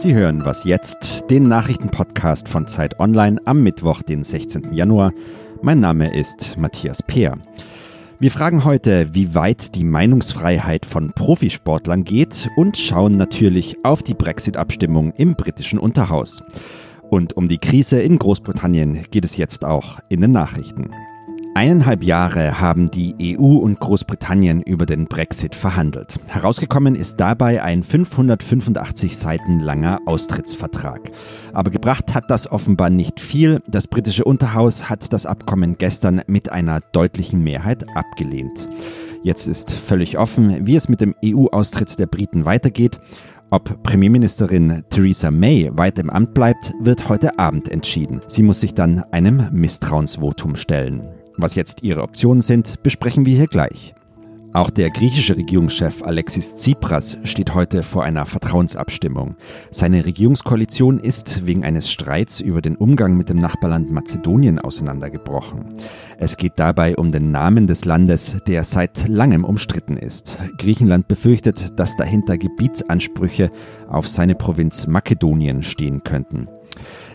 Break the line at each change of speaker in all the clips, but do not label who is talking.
Sie hören was jetzt, den Nachrichtenpodcast von Zeit Online am Mittwoch, den 16. Januar. Mein Name ist Matthias Peer. Wir fragen heute, wie weit die Meinungsfreiheit von Profisportlern geht und schauen natürlich auf die Brexit-Abstimmung im britischen Unterhaus. Und um die Krise in Großbritannien geht es jetzt auch in den Nachrichten. Eineinhalb Jahre haben die EU und Großbritannien über den Brexit verhandelt. Herausgekommen ist dabei ein 585 Seiten langer Austrittsvertrag. Aber gebracht hat das offenbar nicht viel. Das britische Unterhaus hat das Abkommen gestern mit einer deutlichen Mehrheit abgelehnt. Jetzt ist völlig offen, wie es mit dem EU-Austritt der Briten weitergeht. Ob Premierministerin Theresa May weiter im Amt bleibt, wird heute Abend entschieden. Sie muss sich dann einem Misstrauensvotum stellen. Was jetzt ihre Optionen sind, besprechen wir hier gleich. Auch der griechische Regierungschef Alexis Tsipras steht heute vor einer Vertrauensabstimmung. Seine Regierungskoalition ist wegen eines Streits über den Umgang mit dem Nachbarland Mazedonien auseinandergebrochen. Es geht dabei um den Namen des Landes, der seit langem umstritten ist. Griechenland befürchtet, dass dahinter Gebietsansprüche auf seine Provinz Makedonien stehen könnten.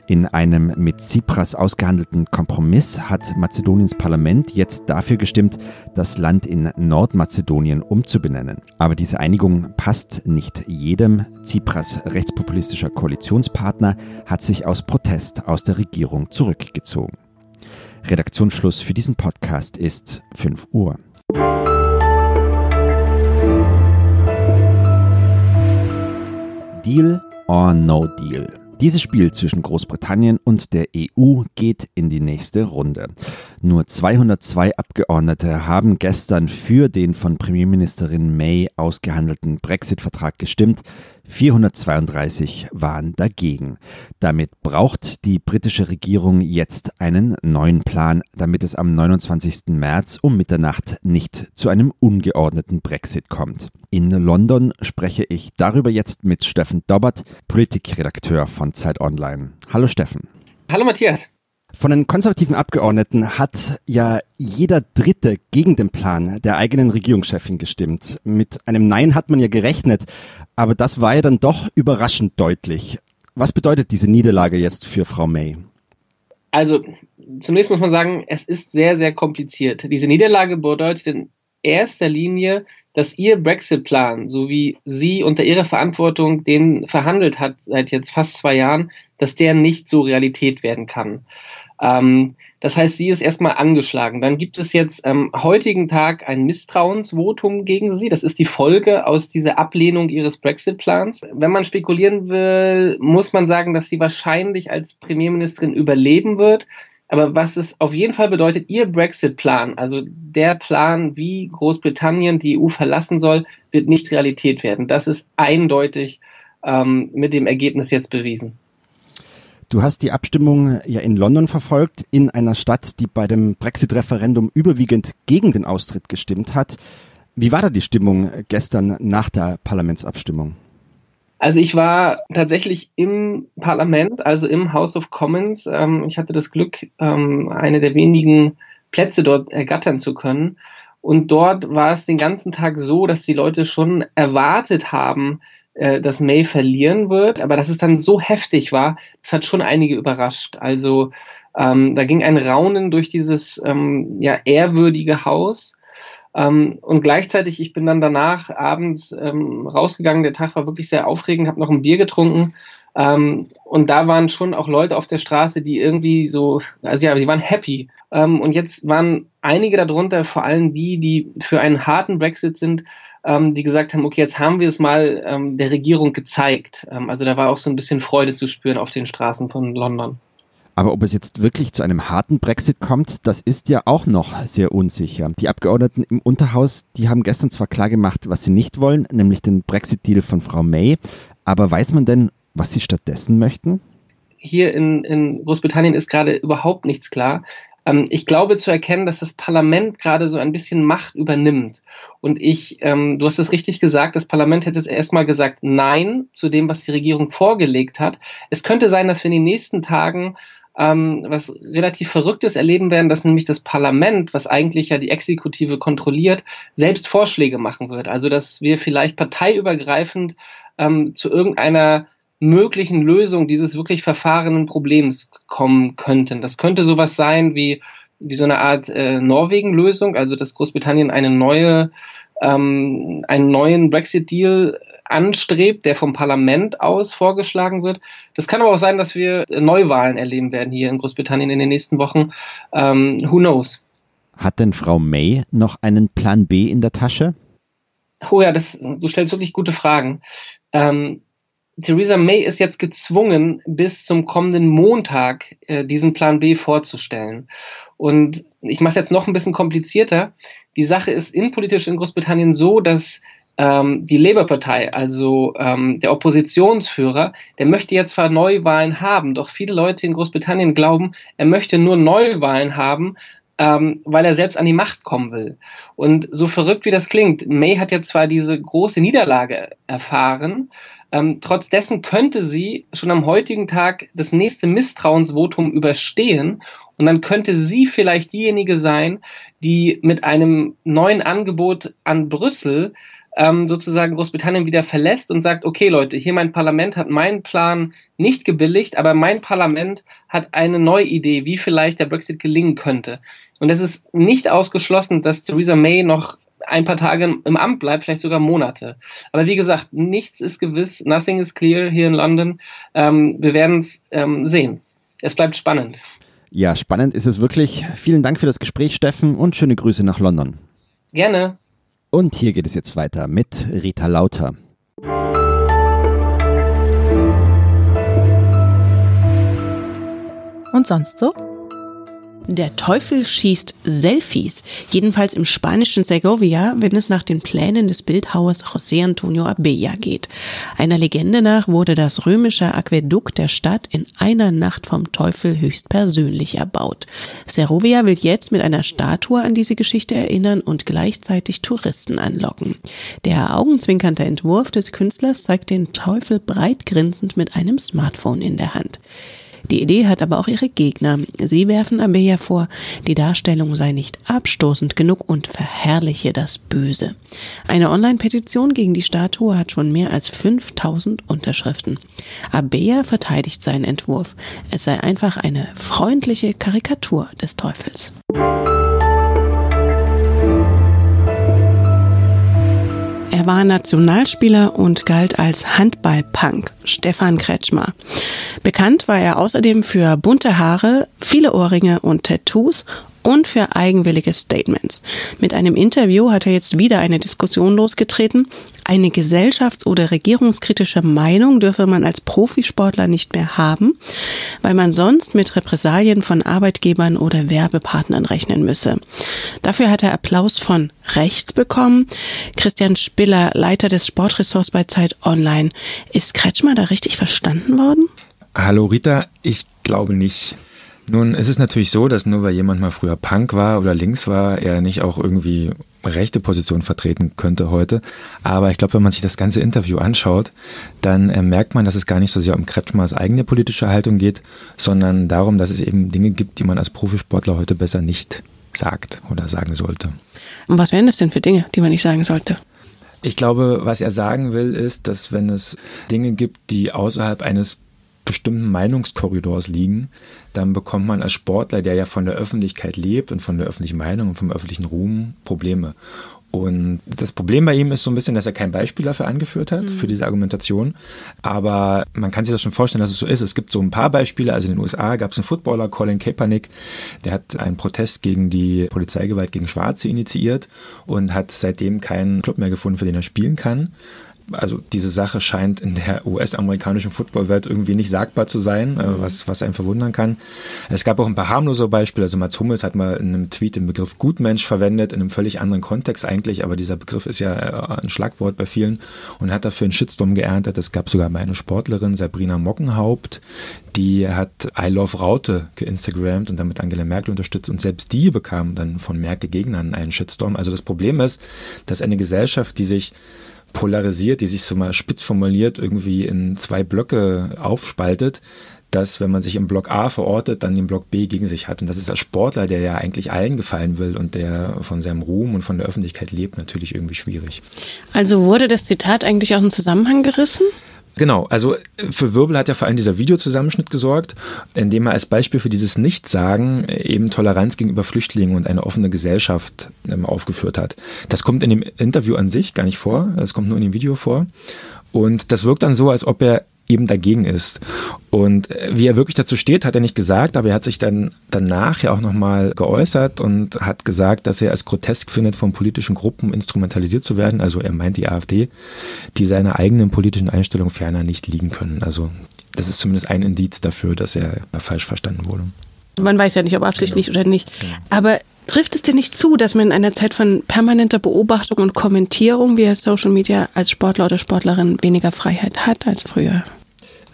In einem mit Tsipras ausgehandelten Kompromiss hat Mazedoniens Parlament jetzt dafür gestimmt, das Land in Nordmazedonien umzubenennen. Aber diese Einigung passt nicht jedem. Tsipras rechtspopulistischer Koalitionspartner hat sich aus Protest aus der Regierung zurückgezogen. Redaktionsschluss für diesen Podcast ist 5 Uhr. Deal or No Deal? Dieses Spiel zwischen Großbritannien und der EU geht in die nächste Runde. Nur 202 Abgeordnete haben gestern für den von Premierministerin May ausgehandelten Brexit-Vertrag gestimmt. 432 waren dagegen. Damit braucht die britische Regierung jetzt einen neuen Plan, damit es am 29. März um Mitternacht nicht zu einem ungeordneten Brexit kommt. In London spreche ich darüber jetzt mit Steffen Dobbert, Politikredakteur von Zeit Online. Hallo Steffen.
Hallo Matthias.
Von den konservativen Abgeordneten hat ja jeder Dritte gegen den Plan der eigenen Regierungschefin gestimmt. Mit einem Nein hat man ja gerechnet, aber das war ja dann doch überraschend deutlich. Was bedeutet diese Niederlage jetzt für Frau May?
Also zunächst muss man sagen, es ist sehr, sehr kompliziert. Diese Niederlage bedeutet in erster Linie, dass ihr Brexit-Plan, so wie sie unter ihrer Verantwortung den verhandelt hat seit jetzt fast zwei Jahren, dass der nicht so Realität werden kann. Ähm, das heißt, sie ist erstmal angeschlagen. Dann gibt es jetzt am heutigen Tag ein Misstrauensvotum gegen sie. Das ist die Folge aus dieser Ablehnung ihres Brexit-Plans. Wenn man spekulieren will, muss man sagen, dass sie wahrscheinlich als Premierministerin überleben wird. Aber was es auf jeden Fall bedeutet, ihr Brexit-Plan, also der Plan, wie Großbritannien die EU verlassen soll, wird nicht Realität werden. Das ist eindeutig ähm, mit dem Ergebnis jetzt bewiesen.
Du hast die Abstimmung ja in London verfolgt, in einer Stadt, die bei dem Brexit-Referendum überwiegend gegen den Austritt gestimmt hat. Wie war da die Stimmung gestern nach der Parlamentsabstimmung?
Also ich war tatsächlich im Parlament, also im House of Commons. Ähm, ich hatte das Glück, ähm, eine der wenigen Plätze dort ergattern zu können. Und dort war es den ganzen Tag so, dass die Leute schon erwartet haben, äh, dass May verlieren wird, aber dass es dann so heftig war, das hat schon einige überrascht. Also ähm, da ging ein Raunen durch dieses ähm, ja, ehrwürdige Haus. Ähm, und gleichzeitig, ich bin dann danach abends ähm, rausgegangen, der Tag war wirklich sehr aufregend, habe noch ein Bier getrunken. Ähm, und da waren schon auch Leute auf der Straße, die irgendwie so, also ja, sie waren happy. Ähm, und jetzt waren einige darunter, vor allem die, die für einen harten Brexit sind, die gesagt haben, okay, jetzt haben wir es mal ähm, der Regierung gezeigt. Ähm, also da war auch so ein bisschen Freude zu spüren auf den Straßen von London.
Aber ob es jetzt wirklich zu einem harten Brexit kommt, das ist ja auch noch sehr unsicher. Die Abgeordneten im Unterhaus, die haben gestern zwar klar gemacht, was sie nicht wollen, nämlich den Brexit-Deal von Frau May, aber weiß man denn, was sie stattdessen möchten?
Hier in, in Großbritannien ist gerade überhaupt nichts klar. Ähm, ich glaube zu erkennen, dass das Parlament gerade so ein bisschen Macht übernimmt. Und ich, ähm, du hast es richtig gesagt, das Parlament hätte jetzt erstmal gesagt Nein zu dem, was die Regierung vorgelegt hat. Es könnte sein, dass wir in den nächsten Tagen ähm, was relativ Verrücktes erleben werden, dass nämlich das Parlament, was eigentlich ja die Exekutive kontrolliert, selbst Vorschläge machen wird. Also dass wir vielleicht parteiübergreifend ähm, zu irgendeiner möglichen Lösung dieses wirklich verfahrenen Problems kommen könnten. Das könnte sowas sein wie, wie so eine Art äh, Norwegen-Lösung, also dass Großbritannien eine neue, ähm, einen neuen Brexit-Deal anstrebt, der vom Parlament aus vorgeschlagen wird. Das kann aber auch sein, dass wir Neuwahlen erleben werden hier in Großbritannien in den nächsten Wochen. Ähm, who knows?
Hat denn Frau May noch einen Plan B in der Tasche?
Oh ja, das, du stellst wirklich gute Fragen. Ähm, Theresa May ist jetzt gezwungen, bis zum kommenden Montag äh, diesen Plan B vorzustellen. Und ich mache es jetzt noch ein bisschen komplizierter. Die Sache ist innenpolitisch in Großbritannien so, dass ähm, die Labour-Partei, also ähm, der Oppositionsführer, der möchte jetzt zwar Neuwahlen haben, doch viele Leute in Großbritannien glauben, er möchte nur Neuwahlen haben, ähm, weil er selbst an die Macht kommen will. Und so verrückt wie das klingt, May hat ja zwar diese große Niederlage erfahren, ähm, trotz dessen könnte sie schon am heutigen Tag das nächste Misstrauensvotum überstehen und dann könnte sie vielleicht diejenige sein, die mit einem neuen Angebot an Brüssel ähm, sozusagen Großbritannien wieder verlässt und sagt, okay Leute, hier mein Parlament hat meinen Plan nicht gebilligt, aber mein Parlament hat eine neue Idee, wie vielleicht der Brexit gelingen könnte. Und es ist nicht ausgeschlossen, dass Theresa May noch ein paar Tage im Amt bleibt, vielleicht sogar Monate. Aber wie gesagt, nichts ist gewiss, nothing is clear hier in London. Ähm, wir werden es ähm, sehen. Es bleibt spannend.
Ja, spannend ist es wirklich. Vielen Dank für das Gespräch, Steffen, und schöne Grüße nach London.
Gerne.
Und hier geht es jetzt weiter mit Rita Lauter.
Und sonst so? Der Teufel schießt Selfies, jedenfalls im spanischen Segovia, wenn es nach den Plänen des Bildhauers José Antonio Abella geht. Einer Legende nach wurde das römische Aquädukt der Stadt in einer Nacht vom Teufel höchstpersönlich erbaut. Segovia will jetzt mit einer Statue an diese Geschichte erinnern und gleichzeitig Touristen anlocken. Der augenzwinkernde Entwurf des Künstlers zeigt den Teufel breit grinsend mit einem Smartphone in der Hand. Die Idee hat aber auch ihre Gegner. Sie werfen Abeya vor, die Darstellung sei nicht abstoßend genug und verherrliche das Böse. Eine Online-Petition gegen die Statue hat schon mehr als 5000 Unterschriften. Abeya verteidigt seinen Entwurf. Es sei einfach eine freundliche Karikatur des Teufels. Er war Nationalspieler und galt als Handballpunk, Stefan Kretschmer. Bekannt war er außerdem für bunte Haare, viele Ohrringe und Tattoos und für eigenwillige Statements. Mit einem Interview hat er jetzt wieder eine Diskussion losgetreten. Eine gesellschafts- oder regierungskritische Meinung dürfe man als Profisportler nicht mehr haben, weil man sonst mit Repressalien von Arbeitgebern oder Werbepartnern rechnen müsse. Dafür hat er Applaus von rechts bekommen. Christian Spiller, Leiter des Sportressorts bei Zeit Online. Ist Kretschmer da richtig verstanden worden?
Hallo Rita, ich glaube nicht. Nun, es ist natürlich so, dass nur weil jemand mal früher Punk war oder links war, er nicht auch irgendwie rechte Position vertreten könnte heute. Aber ich glaube, wenn man sich das ganze Interview anschaut, dann äh, merkt man, dass es gar nicht so sehr um Kretschmers eigene politische Haltung geht, sondern darum, dass es eben Dinge gibt, die man als Profisportler heute besser nicht sagt oder sagen sollte.
Und was wären das denn für Dinge, die man nicht sagen sollte?
Ich glaube, was er sagen will, ist, dass wenn es Dinge gibt, die außerhalb eines bestimmten Meinungskorridors liegen, dann bekommt man als Sportler, der ja von der Öffentlichkeit lebt und von der öffentlichen Meinung und vom öffentlichen Ruhm, Probleme. Und das Problem bei ihm ist so ein bisschen, dass er kein Beispiel dafür angeführt hat, mhm. für diese Argumentation. Aber man kann sich das schon vorstellen, dass es so ist. Es gibt so ein paar Beispiele. Also in den USA gab es einen Footballer, Colin Kaepernick, der hat einen Protest gegen die Polizeigewalt gegen Schwarze initiiert und hat seitdem keinen Club mehr gefunden, für den er spielen kann also diese Sache scheint in der US-amerikanischen Footballwelt irgendwie nicht sagbar zu sein, äh, mhm. was, was einen verwundern kann. Es gab auch ein paar harmlose Beispiele. Also Mats Hummels hat mal in einem Tweet den Begriff Gutmensch verwendet, in einem völlig anderen Kontext eigentlich, aber dieser Begriff ist ja äh, ein Schlagwort bei vielen und hat dafür einen Shitstorm geerntet. Es gab sogar meine Sportlerin Sabrina Mockenhaupt, die hat I Love Raute geinstagrammt und damit Angela Merkel unterstützt und selbst die bekam dann von Merkel-Gegnern einen Shitstorm. Also das Problem ist, dass eine Gesellschaft, die sich polarisiert, die sich so mal spitz formuliert irgendwie in zwei Blöcke aufspaltet, dass wenn man sich im Block A verortet, dann den Block B gegen sich hat. Und das ist als Sportler, der ja eigentlich allen gefallen will und der von seinem Ruhm und von der Öffentlichkeit lebt, natürlich irgendwie schwierig.
Also wurde das Zitat eigentlich aus dem Zusammenhang gerissen?
Genau, also für Wirbel hat ja vor allem dieser Videozusammenschnitt gesorgt, in dem er als Beispiel für dieses Nichtsagen eben Toleranz gegenüber Flüchtlingen und eine offene Gesellschaft ähm, aufgeführt hat. Das kommt in dem Interview an sich gar nicht vor, das kommt nur in dem Video vor. Und das wirkt dann so, als ob er eben dagegen ist. Und wie er wirklich dazu steht, hat er nicht gesagt, aber er hat sich dann danach ja auch nochmal geäußert und hat gesagt, dass er es grotesk findet, von politischen Gruppen instrumentalisiert zu werden. Also er meint die AfD, die seiner eigenen politischen Einstellung ferner nicht liegen können. Also das ist zumindest ein Indiz dafür, dass er falsch verstanden wurde.
Man weiß ja nicht, ob absichtlich genau. oder nicht. Genau. Aber Trifft es dir nicht zu, dass man in einer Zeit von permanenter Beobachtung und Kommentierung via Social Media als Sportler oder Sportlerin weniger Freiheit hat als früher?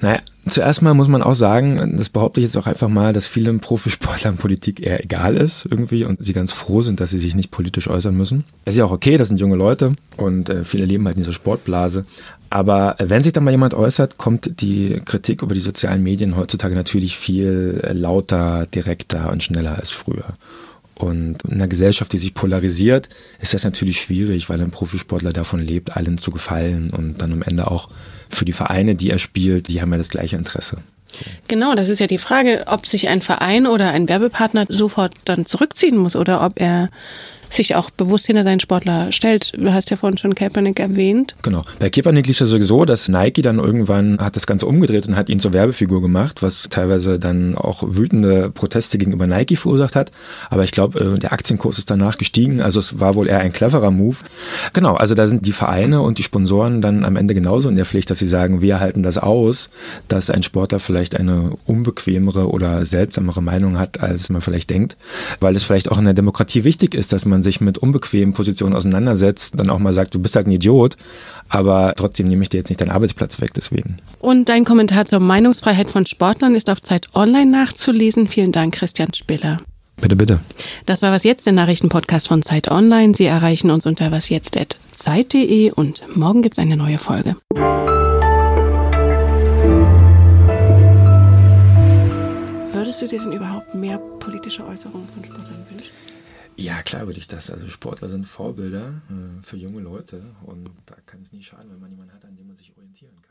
Naja, zuerst mal muss man auch sagen, das behaupte ich jetzt auch einfach mal, dass vielen Profisportlern Politik eher egal ist irgendwie und sie ganz froh sind, dass sie sich nicht politisch äußern müssen. Ist ja auch okay, das sind junge Leute und äh, viele leben halt in dieser Sportblase. Aber wenn sich dann mal jemand äußert, kommt die Kritik über die sozialen Medien heutzutage natürlich viel lauter, direkter und schneller als früher. Und in einer Gesellschaft, die sich polarisiert, ist das natürlich schwierig, weil ein Profisportler davon lebt, allen zu gefallen und dann am Ende auch für die Vereine, die er spielt, die haben ja das gleiche Interesse.
Genau, das ist ja die Frage, ob sich ein Verein oder ein Werbepartner sofort dann zurückziehen muss oder ob er sich auch bewusst hinter seinen Sportler stellt. Du hast ja vorhin schon Kaepernick erwähnt.
Genau. Bei Kaepernick lief es ja sowieso, dass Nike dann irgendwann hat das Ganze umgedreht und hat ihn zur Werbefigur gemacht, was teilweise dann auch wütende Proteste gegenüber Nike verursacht hat. Aber ich glaube, äh, der Aktienkurs ist danach gestiegen. Also es war wohl eher ein cleverer Move. Genau, also da sind die Vereine und die Sponsoren dann am Ende genauso in der Pflicht, dass sie sagen, wir halten das aus, dass ein Sportler vielleicht eine unbequemere oder seltsamere Meinung hat, als man vielleicht denkt. Weil es vielleicht auch in der Demokratie wichtig ist, dass man man sich mit unbequemen Positionen auseinandersetzt, dann auch mal sagt, du bist halt ein Idiot, aber trotzdem nehme ich dir jetzt nicht deinen Arbeitsplatz weg deswegen.
Und dein Kommentar zur Meinungsfreiheit von Sportlern ist auf Zeit Online nachzulesen. Vielen Dank, Christian Spiller.
Bitte, bitte.
Das war Was Jetzt, der Nachrichtenpodcast von Zeit Online. Sie erreichen uns unter wasjetzt.zeit.de und morgen gibt es eine neue Folge. Würdest du dir denn überhaupt mehr politische Äußerungen von Sportlern wünschen?
Ja, klar würde ich das. Also Sportler sind Vorbilder äh, für junge Leute und da kann es nie schaden, wenn man jemanden hat, an dem man sich orientieren kann.